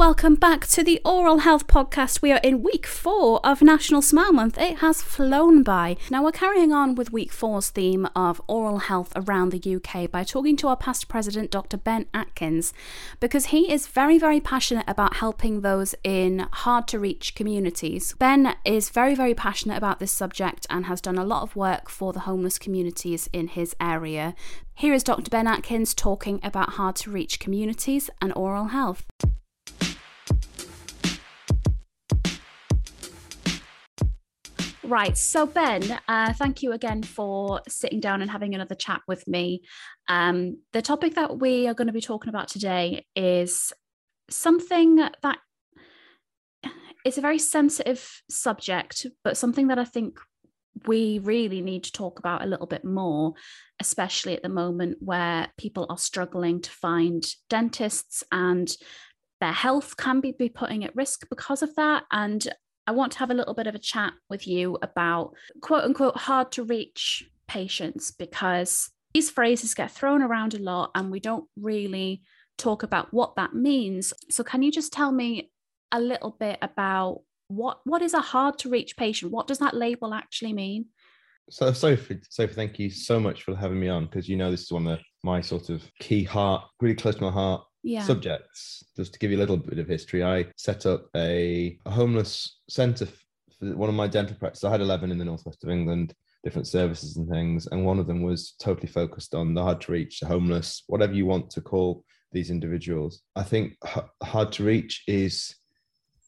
Welcome back to the Oral Health Podcast. We are in week four of National Smile Month. It has flown by. Now, we're carrying on with week four's theme of oral health around the UK by talking to our past president, Dr. Ben Atkins, because he is very, very passionate about helping those in hard to reach communities. Ben is very, very passionate about this subject and has done a lot of work for the homeless communities in his area. Here is Dr. Ben Atkins talking about hard to reach communities and oral health. Right. So, Ben, uh, thank you again for sitting down and having another chat with me. Um, the topic that we are going to be talking about today is something that is a very sensitive subject, but something that I think we really need to talk about a little bit more, especially at the moment where people are struggling to find dentists and their health can be, be putting at risk because of that. And I want to have a little bit of a chat with you about quote unquote hard to reach patients because these phrases get thrown around a lot and we don't really talk about what that means. So can you just tell me a little bit about what what is a hard to reach patient? What does that label actually mean? So Sophie, Sophie, thank you so much for having me on because you know this is one of my sort of key heart, really close to my heart yeah. subjects. Just to give you a little bit of history, I set up a, a homeless centre for one of my dental practices. I had 11 in the northwest of England, different services and things. And one of them was totally focused on the hard to reach, the homeless, whatever you want to call these individuals. I think hard to reach is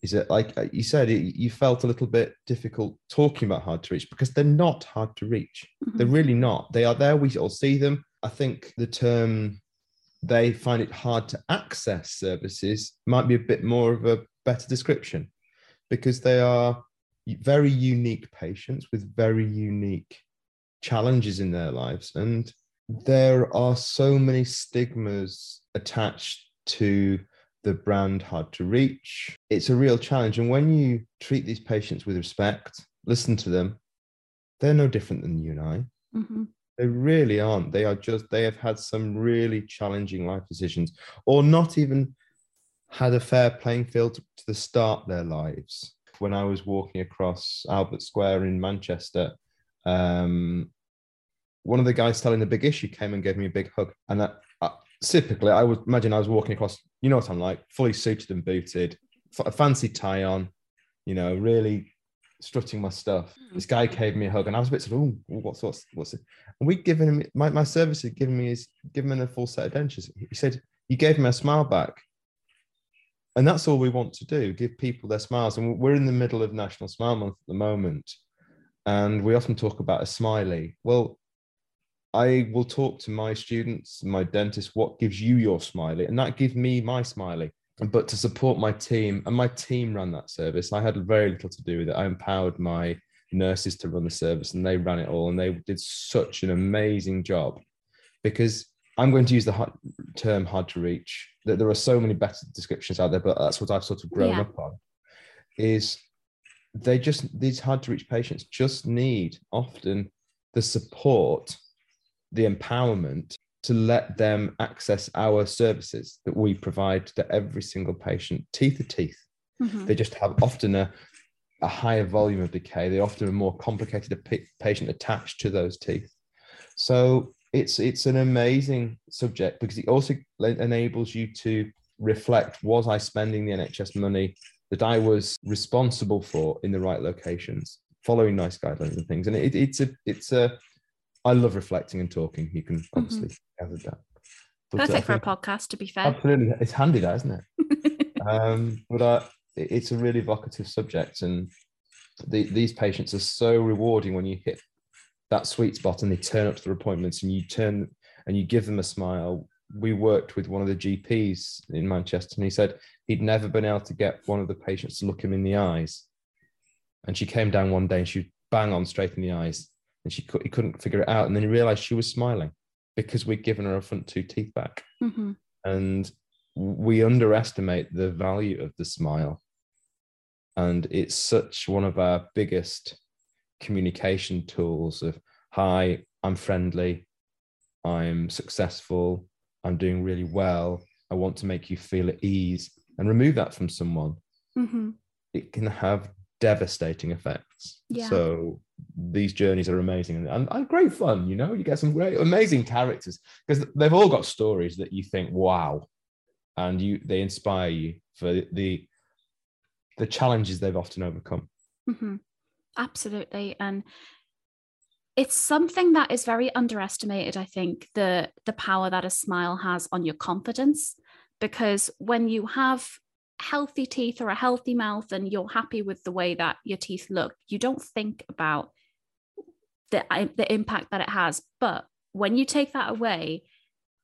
is it like uh, you said you felt a little bit difficult talking about hard to reach because they're not hard to reach mm-hmm. they're really not they are there we all see them i think the term they find it hard to access services might be a bit more of a better description because they are very unique patients with very unique challenges in their lives. And there are so many stigmas attached to the brand hard to reach. It's a real challenge. And when you treat these patients with respect, listen to them, they're no different than you and I. Mm-hmm. They really aren't. They are just, they have had some really challenging life decisions or not even had a fair playing field to, the start their lives. When I was walking across Albert Square in Manchester, um, one of the guys telling the big issue came and gave me a big hug. And I, I, typically, I would imagine I was walking across, you know what I'm like, fully suited and booted, a fancy tie on, you know, really strutting my stuff. Mm. This guy gave me a hug, and I was a bit sort of, oh, what's what's what's it? And we given him my, my service had given me his given him a full set of dentures. He said you gave him a smile back, and that's all we want to do: give people their smiles. And we're in the middle of National Smile Month at the moment, and we often talk about a smiley. Well. I will talk to my students, my dentist, what gives you your smiley? And that gives me my smiley but to support my team and my team ran that service. I had very little to do with it. I empowered my nurses to run the service and they ran it all and they did such an amazing job. Because i'm going to use the hard, term hard to reach that there are so many better descriptions out there but that's what i've sort of grown yeah. up on is they just these hard to reach patients just need often the support the empowerment to let them access our services that we provide to every single patient, teeth to teeth. Mm-hmm. They just have often a, a higher volume of decay. They often a more complicated patient attached to those teeth. So it's it's an amazing subject because it also enables you to reflect: Was I spending the NHS money that I was responsible for in the right locations, following nice guidelines and things? And it, it's a it's a I love reflecting and talking. You can mm-hmm. obviously mm-hmm. gather that. But uh, Perfect for a podcast, to be fair. Absolutely, it's handy, that isn't it? um, but uh, it's a really evocative subject, and the, these patients are so rewarding when you hit that sweet spot and they turn up to their appointments and you turn and you give them a smile. We worked with one of the GPs in Manchester, and he said he'd never been able to get one of the patients to look him in the eyes. And she came down one day and she bang on straight in the eyes and she he couldn't figure it out. And then he realized she was smiling because we'd given her her front two teeth back. Mm-hmm. And we underestimate the value of the smile. And it's such one of our biggest communication tools of hi, I'm friendly, I'm successful, I'm doing really well. I want to make you feel at ease. and remove that from someone, mm-hmm. it can have devastating effects. Yeah. So these journeys are amazing and, and, great fun. You know, you get some great, amazing characters because they've all got stories that you think, wow, and you they inspire you for the the challenges they've often overcome. Mm-hmm. Absolutely, and it's something that is very underestimated. I think the the power that a smile has on your confidence, because when you have healthy teeth or a healthy mouth and you're happy with the way that your teeth look, you don't think about the, the impact that it has. But when you take that away,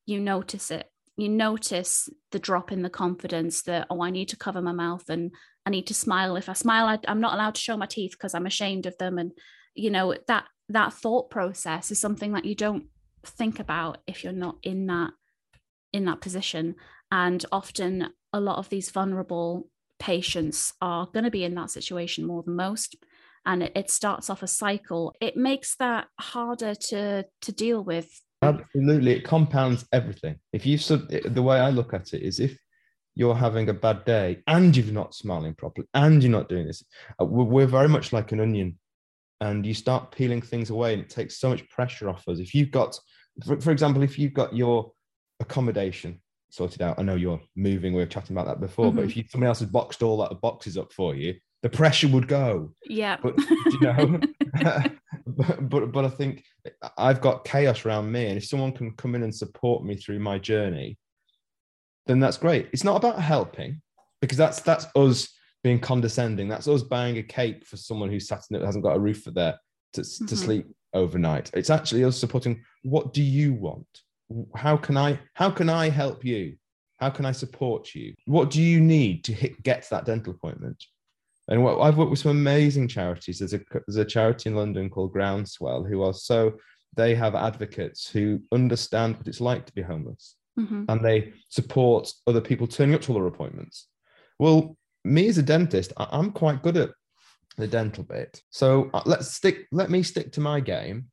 you notice it. You notice the drop in the confidence that, oh, I need to cover my mouth and I need to smile. If I smile, I, I'm not allowed to show my teeth because I'm ashamed of them. And, you know, that that thought process is something that you don't think about if you're not in that in that position and often a lot of these vulnerable patients are going to be in that situation more than most. And it, starts off a cycle. It makes that harder to to deal with. Absolutely. It compounds everything. If you sub the way i look at it is if you're having a bad day and you're not smiling properly and you're not doing this uh, we're very much like an onion and you start peeling things away and it takes so much pressure off us. If you've got for, for example if you've got your accommodation sorted out. I know you're moving. We were chatting about that before, mm-hmm. but if you, somebody else has boxed all that boxes up for you, the pressure would go. Yeah. But you know, but, but but I think I've got chaos around me, and if someone can come in and support me through my journey, then that's great. It's not about helping because that's that's us being condescending. That's us buying a cake for someone who's sat in it hasn't got a roof for their to, mm-hmm. to sleep overnight. It's actually us supporting. What do you want? How can I how can I help you? How can I support you? What do you need to hit, get to that dental appointment? And what, I've worked with some amazing charities. There's a there's a charity in London called Groundswell who are so they have advocates who understand what it's like to be homeless mm-hmm. and they support other people turning up to their appointments. Well, me as a dentist, I'm quite good at the dental bit. So uh, let's stick. Let me stick to my game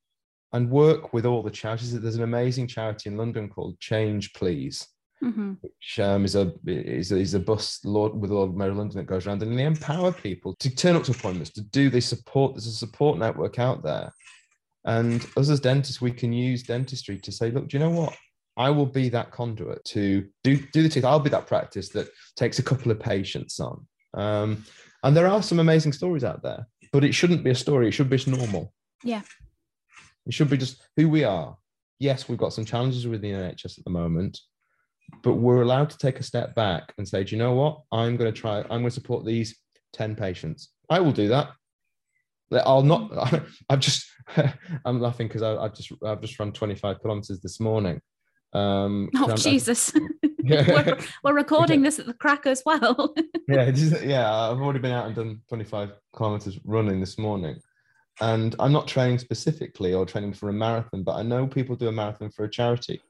and work with all the charities. There's an amazing charity in London called Change Please, mm-hmm. which um, is a is a, is a bus Lord with Lord Mayor of London that goes around and they empower people to turn up to appointments to do this support. There's a support network out there, and us as dentists, we can use dentistry to say, look, do you know what? I will be that conduit to do do the teeth. I'll be that practice that takes a couple of patients on. Um, and there are some amazing stories out there, but it shouldn't be a story. It should be normal. Yeah. It should be just who we are. Yes, we've got some challenges with the NHS at the moment, but we're allowed to take a step back and say, do you know what? I'm going to try, I'm going to support these 10 patients. I will do that. I'll not, I've just, I'm laughing because I've just, I've just run 25 kilometers this morning. Um, oh, I'm, Jesus. we're, we're, recording this at the crack as well. yeah, just, yeah, I've already been out and done 25 kilometers running this morning. And I'm not training specifically or training for a marathon, but I know people do a marathon for a charity.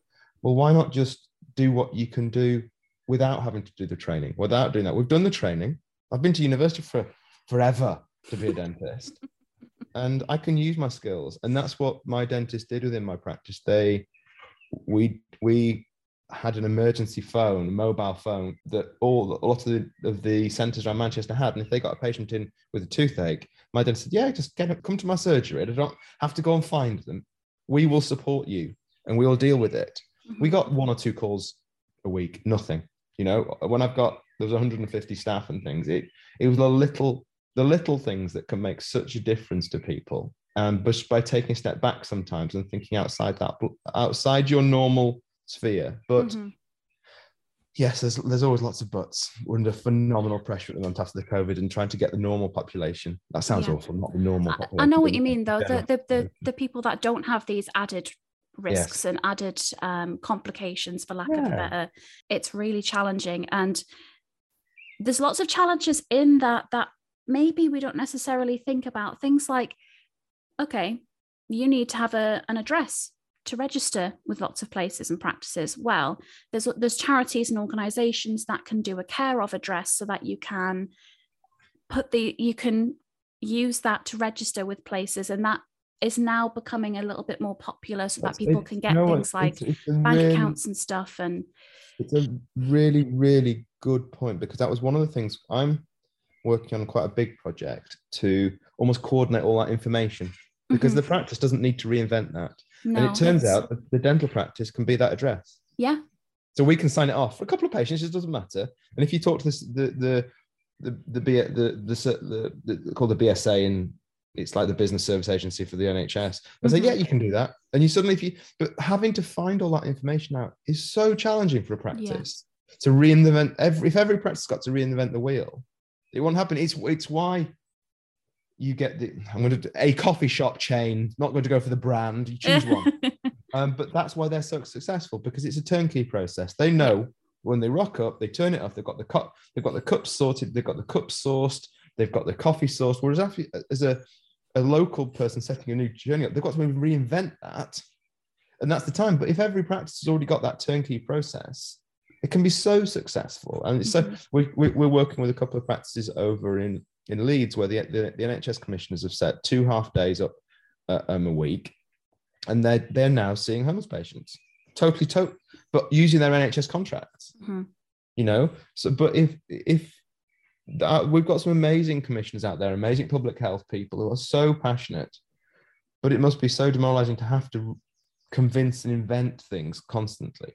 Well, why not just do what you can do without having to do the training, without doing that? We've done the training. I've been to university for forever to be a dentist. and I can use my skills. And that's what my dentist did within my practice. They we we had an emergency phone, a mobile phone that all a lot of the, of the centres around Manchester had. And if they got a patient in with a toothache, my dentist said, "Yeah, just get come to my surgery. I don't have to go and find them. We will support you, and we will deal with it." Mm-hmm. We got one or two calls a week, nothing. You know, when I've got there was 150 staff and things, it it was the little the little things that can make such a difference to people. And but by taking a step back sometimes and thinking outside that outside your normal sphere. But mm-hmm. yes, there's there's always lots of buts. We're under phenomenal pressure at the moment after the COVID and trying to get the normal population. That sounds yeah. awful, not the normal I, I know what you mean though. The, the the the people that don't have these added risks yes. and added um, complications for lack yeah. of a better it's really challenging and there's lots of challenges in that that maybe we don't necessarily think about things like okay you need to have a, an address to register with lots of places and practices. Well there's there's charities and organizations that can do a care of address so that you can put the you can use that to register with places and that is now becoming a little bit more popular so That's, that people can get things like it's, it's bank really, accounts and stuff and it's a really really good point because that was one of the things I'm working on quite a big project to almost coordinate all that information because mm-hmm. the practice doesn't need to reinvent that. No, and it turns it's... out that the dental practice can be that address. Yeah. So we can sign it off for a couple of patients. It doesn't matter. And if you talk to this, the the the the the the, the, the, the called the BSA and it's like the business service agency for the NHS. I mm-hmm. say, yeah, you can do that. And you suddenly, if you, but having to find all that information out is so challenging for a practice yeah. to reinvent every, if every practice got to reinvent the wheel, it won't happen. It's, it's why you get the, I'm going to a coffee shop chain, not going to go for the brand, you choose one. um, but that's why they're so successful because it's a turnkey process. They know when they rock up, they turn it off. They've got the cup, they've got the cups sorted, they've got the cups sourced, they've got the coffee sourced. Whereas after, as a a local person setting a new journey up, they've got to reinvent that. And that's the time. But if every practice has already got that turnkey process, it can be so successful. And so mm-hmm. we, we, we're working with a couple of practices over in, in Leeds where the, the, the NHS commissioners have set two half days up uh, um, a week. And they're, they're now seeing homeless patients totally, to- but using their NHS contracts. Mm-hmm. You know, so but if if that, we've got some amazing commissioners out there, amazing public health people who are so passionate, but it must be so demoralizing to have to convince and invent things constantly.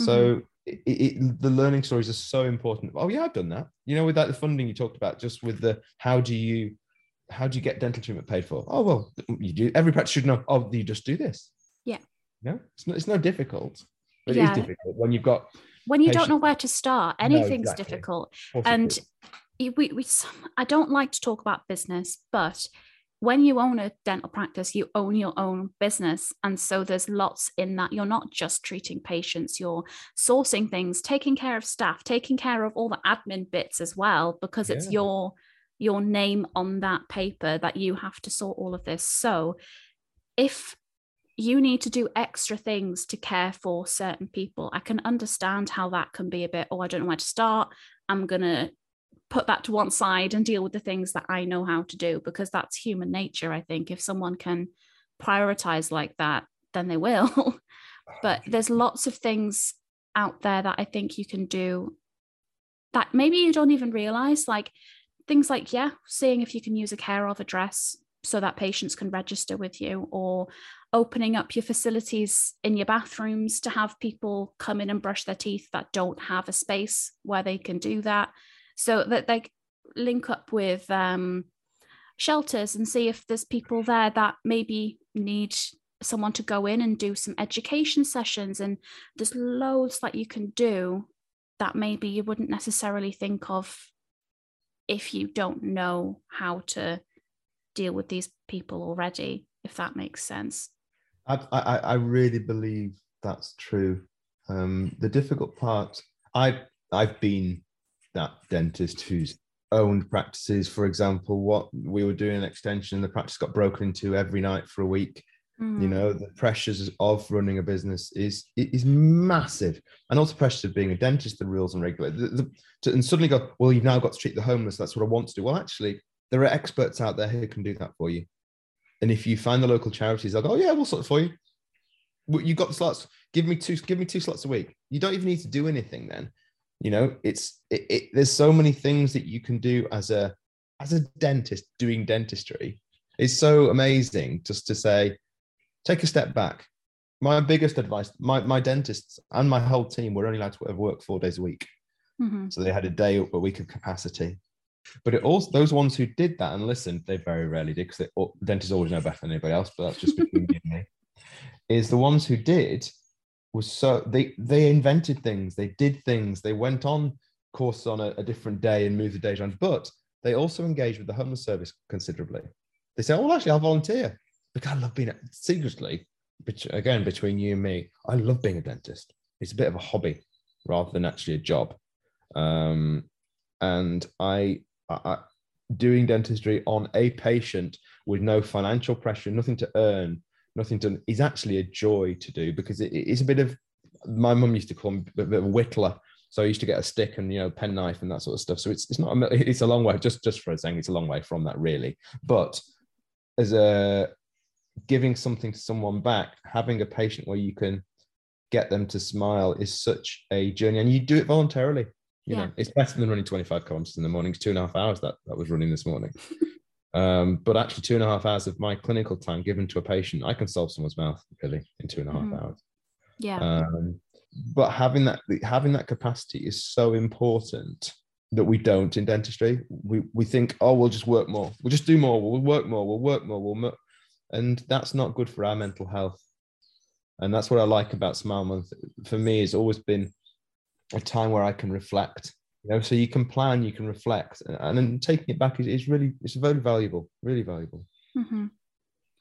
Mm-hmm. So it, it, the learning stories are so important. Oh yeah, I've done that. You know, with that the funding you talked about, just with the how do you how do you get dental treatment paid for? Oh well, you do. Every practice should know. Oh, you just do this. Yeah. No, it's not. It's no difficult. But yeah. it is difficult when you've got when you don't know where to start anything's no, exactly. difficult and we, we i don't like to talk about business but when you own a dental practice you own your own business and so there's lots in that you're not just treating patients you're sourcing things taking care of staff taking care of all the admin bits as well because it's your your name on that paper that you have to sort all of this so if you need to do extra things to care for certain people. I can understand how that can be a bit, oh, I don't know where to start. I'm going to put that to one side and deal with the things that I know how to do because that's human nature. I think if someone can prioritize like that, then they will. but there's lots of things out there that I think you can do that maybe you don't even realize, like things like, yeah, seeing if you can use a care of address so that patients can register with you or opening up your facilities in your bathrooms to have people come in and brush their teeth that don't have a space where they can do that so that they link up with um, shelters and see if there's people there that maybe need someone to go in and do some education sessions and there's loads that you can do that maybe you wouldn't necessarily think of if you don't know how to deal with these people already if that makes sense I, I, I really believe that's true. Um, the difficult part, I've I've been that dentist who's owned practices. For example, what we were doing an extension, the practice got broken into every night for a week. Mm. You know, the pressures of running a business is is massive, and also pressures of being a dentist, the rules and regulations. and suddenly go, well, you've now got to treat the homeless. That's what I want to do. Well, actually, there are experts out there who can do that for you. And if you find the local charities, they'll go, oh, yeah, we'll sort it for you. You've got the slots. Give me two. Give me two slots a week. You don't even need to do anything then. You know, it's it, it, there's so many things that you can do as a as a dentist doing dentistry. It's so amazing just to say, take a step back. My biggest advice, my my dentists and my whole team were only allowed to work four days a week. Mm-hmm. So they had a day or a week of capacity. But it also those ones who did that and listened, they very rarely did because dentists always know better than anybody else. But that's just between me and me. Is the ones who did was so they they invented things, they did things, they went on courses on a, a different day and moved the day around. But they also engaged with the homeless service considerably. They say, "Oh, well, actually, I'll volunteer because I love being a, secretly." Again, between you and me, I love being a dentist. It's a bit of a hobby rather than actually a job. Um, and I uh, doing dentistry on a patient with no financial pressure, nothing to earn, nothing done is actually a joy to do because it, it's a bit of my mum used to call me a bit of a whittler. So I used to get a stick and you know pen knife and that sort of stuff. So it's it's not a, it's a long way just just for a saying it's a long way from that really. But as a giving something to someone back, having a patient where you can get them to smile is such a journey, and you do it voluntarily. You yeah. know, it's better than running 25 kilometers in the morning. It's two and a half hours that that was running this morning. um, but actually, two and a half hours of my clinical time given to a patient, I can solve someone's mouth really in two and a half mm-hmm. hours. Yeah. Um, but having that having that capacity is so important that we don't in dentistry. We we think, oh, we'll just work more. We'll just do more. We'll work more. We'll work more. We'll, and that's not good for our mental health. And that's what I like about Smile Month. For me, it's always been a time where I can reflect. You know, so you can plan, you can reflect, and then taking it back is, is really it's very valuable, really valuable. Mm-hmm.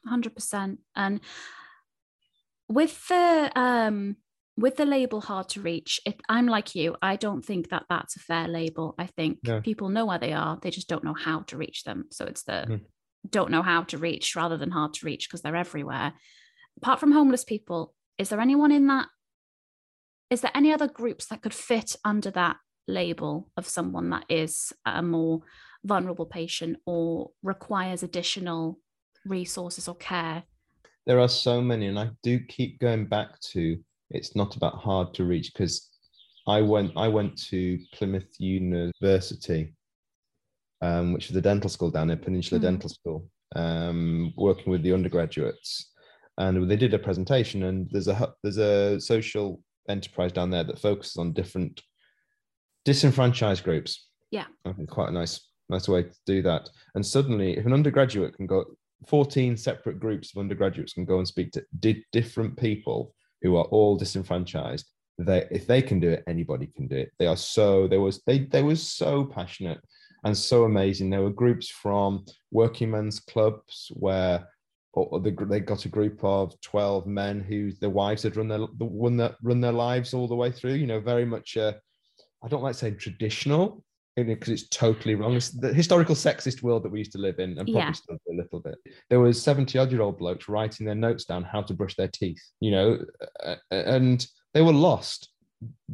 100%. And with the um with the label hard to reach it, i'm like you i don't think that that's a fair label i think people know where they are they just don't know how to reach them so it's the mm. don't know how to reach rather than hard to reach because they're everywhere apart from homeless people is there anyone in that is there any other groups that could fit under that label of someone that is a more vulnerable patient or requires additional resources or care there are so many and i do keep going back to it's not about hard to reach because I went I went to Plymouth University, um, which is the dental school down there, Peninsula mm. Dental School, um, working with the undergraduates, and they did a presentation. And there's a there's a social enterprise down there that focuses on different disenfranchised groups. Yeah, I think quite a nice nice way to do that. And suddenly, if an undergraduate can go, 14 separate groups of undergraduates can go and speak to di- different people who are all disenfranchised they if they can do it anybody can do it they are so they was they they were so passionate and so amazing there were groups from working men's clubs where or the, they got a group of 12 men who their wives had run their the, run their, run their lives all the way through you know very much uh, i don't like saying traditional because it's totally wrong. It's the historical sexist world that we used to live in, and probably yeah. still a little bit. There was seventy odd year old blokes writing their notes down how to brush their teeth, you know, and they were lost.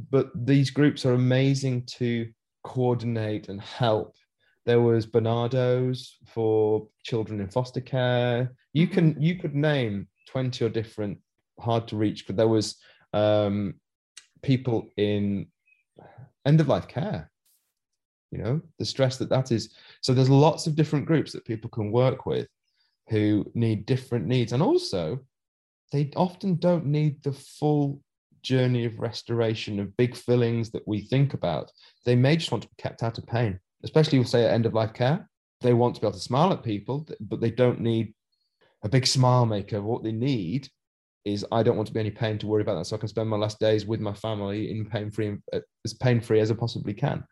But these groups are amazing to coordinate and help. There was Barnardo's for children in foster care. You mm-hmm. can you could name twenty or different hard to reach, but there was um, people in end of life care you know the stress that that is. So there's lots of different groups that people can work with who need different needs. And also they often don't need the full journey of restoration of big fillings that we think about. They may just want to be kept out of pain especially we'll say at end of life care. They want to be able to smile at people but they don't need a big smile maker. What they need is I don't want to be any pain to worry about that. So I can spend my last days with my family in pain free, as pain free as I possibly can.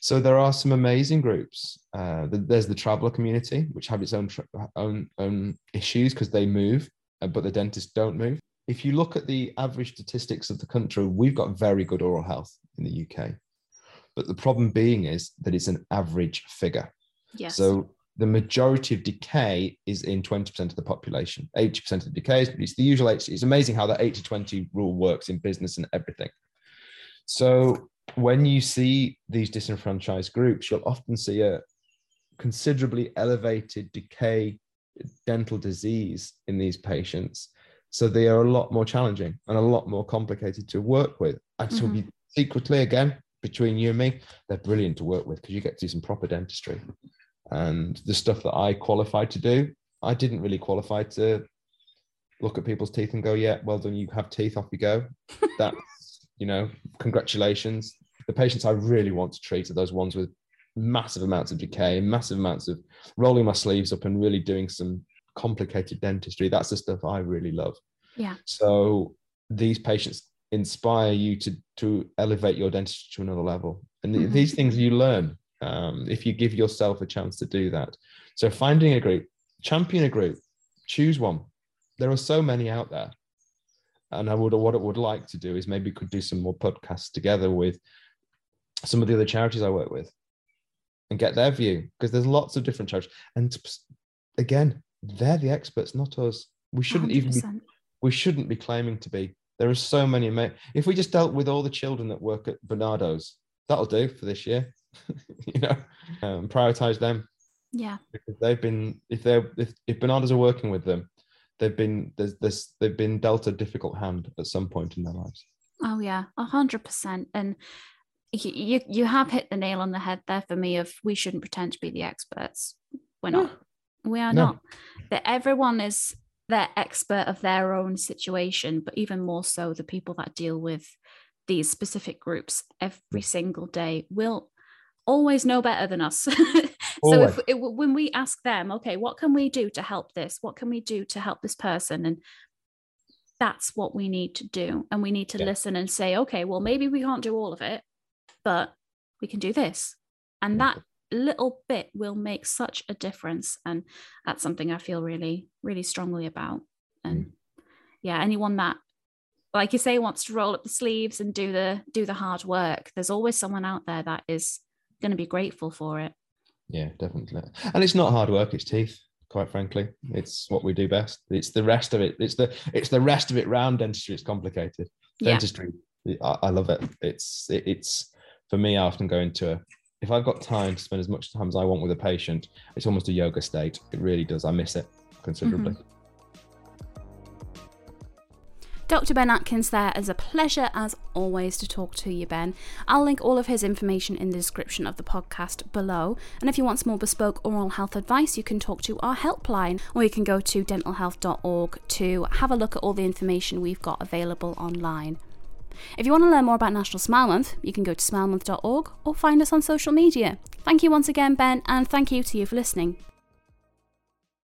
So there are some amazing groups. Uh, there's the traveler community, which have its own tra- own own issues because they move, uh, but the dentists don't move. If you look at the average statistics of the country, we've got very good oral health in the UK. But the problem being is that it's an average figure. Yes. So the majority of decay is in 20% of the population. 80% of the decay is it's the usual. It's amazing how that 80 20 rule works in business and everything. So when you see these disenfranchised groups, you'll often see a considerably elevated decay dental disease in these patients. So they are a lot more challenging and a lot more complicated to work with. And mm-hmm. be secretly again between you and me, they're brilliant to work with because you get to do some proper dentistry. And the stuff that I qualified to do, I didn't really qualify to look at people's teeth and go, yeah, well done, you have teeth, off you go. That's you know, congratulations. The patients I really want to treat are those ones with massive amounts of decay, massive amounts of rolling my sleeves up and really doing some complicated dentistry. That's the stuff I really love. Yeah. So these patients inspire you to to elevate your dentistry to another level, and mm-hmm. these things you learn um, if you give yourself a chance to do that. So finding a group, champion a group, choose one. There are so many out there and I would what I would like to do is maybe could do some more podcasts together with some of the other charities I work with and get their view because there's lots of different charities and again they're the experts not us we shouldn't 100%. even be we shouldn't be claiming to be there are so many if we just dealt with all the children that work at Barnardo's, that'll do for this year you know um, prioritize them. Yeah. Because they've been if they're if, if Barnardo's are working with them they've been there's this they've been dealt a difficult hand at some point in their lives. Oh yeah a hundred percent. And you you have hit the nail on the head there for me of we shouldn't pretend to be the experts. We're not. We are no. not. That everyone is their expert of their own situation but even more so the people that deal with these specific groups every single day will always know better than us so if it, when we ask them okay what can we do to help this what can we do to help this person and that's what we need to do and we need to yeah. listen and say okay well maybe we can't do all of it but we can do this. And that little bit will make such a difference. And that's something I feel really, really strongly about. And mm. yeah, anyone that like you say wants to roll up the sleeves and do the do the hard work, there's always someone out there that is going to be grateful for it. Yeah, definitely. And it's not hard work, it's teeth quite frankly it's what we do best it's the rest of it it's the it's the rest of it round dentistry it's complicated dentistry yeah. I, I, love it it's it, it's for me, I often go into a, if I've got time to spend as much time as I want with a patient, it's almost a yoga state. It really does. I miss it considerably. Mm-hmm. Dr. Ben Atkins there a pleasure as always to talk to you, Ben. I'll link all of his information in the description of the podcast below. And if you want some more bespoke oral health advice, you can talk to our helpline or you can go to dentalhealth.org to have a look at all the information we've got available online. If you want to learn more about National Smile Month, you can go to smilemonth.org or find us on social media. Thank you once again, Ben, and thank you to you for listening.